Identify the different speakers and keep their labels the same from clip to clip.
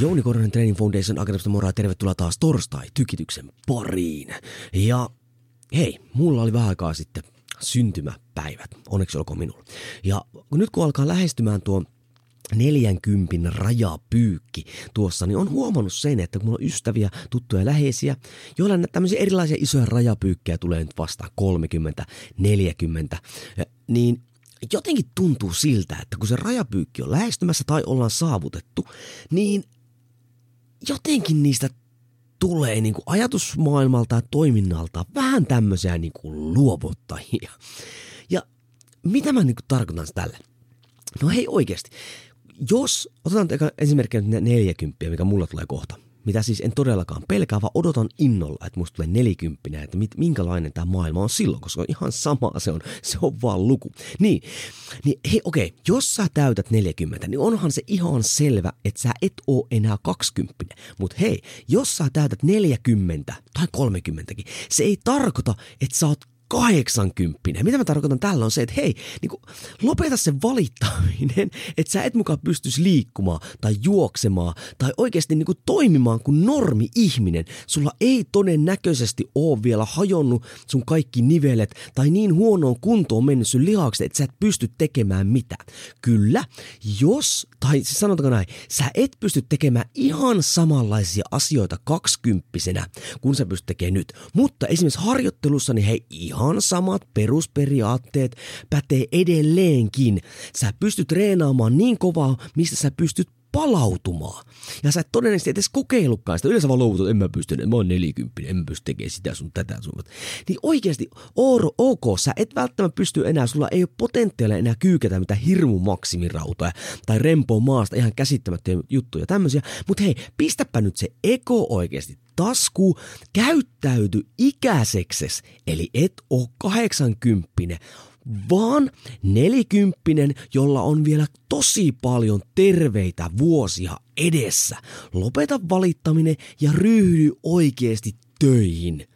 Speaker 1: Jouni Koronen Training Foundation Akademista Moraa, tervetuloa taas torstai-tykityksen pariin. Ja hei, mulla oli vähän aikaa sitten syntymäpäivät, onneksi olkoon minulla. Ja nyt kun alkaa lähestymään tuo 40 rajapyykki tuossa, niin on huomannut sen, että kun mulla on ystäviä, tuttuja läheisiä, joilla näitä tämmöisiä erilaisia isoja rajapyykkejä tulee nyt vasta 30, 40, niin jotenkin tuntuu siltä, että kun se rajapyykki on lähestymässä tai ollaan saavutettu, niin jotenkin niistä tulee niin kuin ajatusmaailmalta ja toiminnalta vähän tämmöisiä niin kuin luovuttajia. Ja mitä mä niin kuin tarkoitan tällä? No hei oikeasti, jos, otetaan esimerkkinä 40, mikä mulla tulee kohta – mitä siis en todellakaan pelkää, vaan odotan innolla, että musta tulee nelikymppinen, että mit, minkälainen tämä maailma on silloin, koska ihan sama se on, se on vaan luku. Niin, niin hei okei, okay, jos sä täytät 40, niin onhan se ihan selvä, että sä et oo enää 20. Mutta hei, jos sä täytät 40 tai 30, se ei tarkoita, että sä oot 80. Mitä mä tarkoitan tällä on se, että hei, niin kuin, lopeta se valittaminen, että sä et mukaan pystyisi liikkumaan tai juoksemaan tai oikeasti niin kuin, toimimaan kuin normi-ihminen. Sulla ei todennäköisesti ole vielä hajonnut sun kaikki nivelet tai niin huonoon kuntoon mennyt sun lihakset, että sä et pysty tekemään mitään. Kyllä, jos, tai siis sanotaanko näin, sä et pysty tekemään ihan samanlaisia asioita kaksikymppisenä, kun sä pystyt tekemään nyt. Mutta esimerkiksi harjoittelussa, niin hei, ihan ihan samat perusperiaatteet pätee edelleenkin. Sä pystyt treenaamaan niin kovaa, mistä sä pystyt palautumaan. Ja sä et todennäköisesti edes kokeillutkaan sitä. Yleensä vaan luovutut, en mä pysty, mä oon 40, en mä pysty tekemään sitä sun tätä sun. Niin oikeasti, Ooro, ok, sä et välttämättä pysty enää, sulla ei ole potentiaalia enää kyykätä mitä hirmu maksimirautoja tai rempoa maasta ihan käsittämättömiä juttuja tämmöisiä. Mutta hei, pistäpä nyt se eko oikeasti tasku, käyttäyty ikäisekses, eli et oo 80 vaan nelikymppinen, jolla on vielä tosi paljon terveitä vuosia edessä. Lopeta valittaminen ja ryhdy oikeasti töihin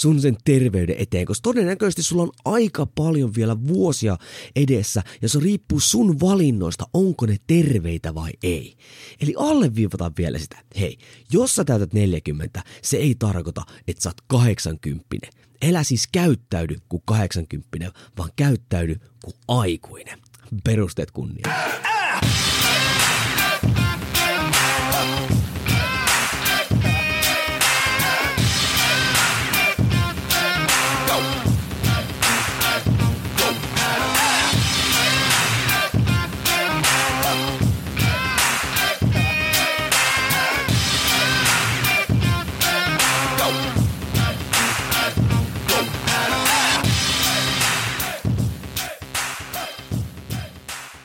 Speaker 1: sun sen terveyden eteen, koska todennäköisesti sulla on aika paljon vielä vuosia edessä ja se riippuu sun valinnoista, onko ne terveitä vai ei. Eli alleviivataan vielä sitä, hei, jos sä täytät 40, se ei tarkoita, että sä oot 80. Elä siis käyttäydy kuin 80, vaan käyttäydy kuin aikuinen. Perusteet kunnia.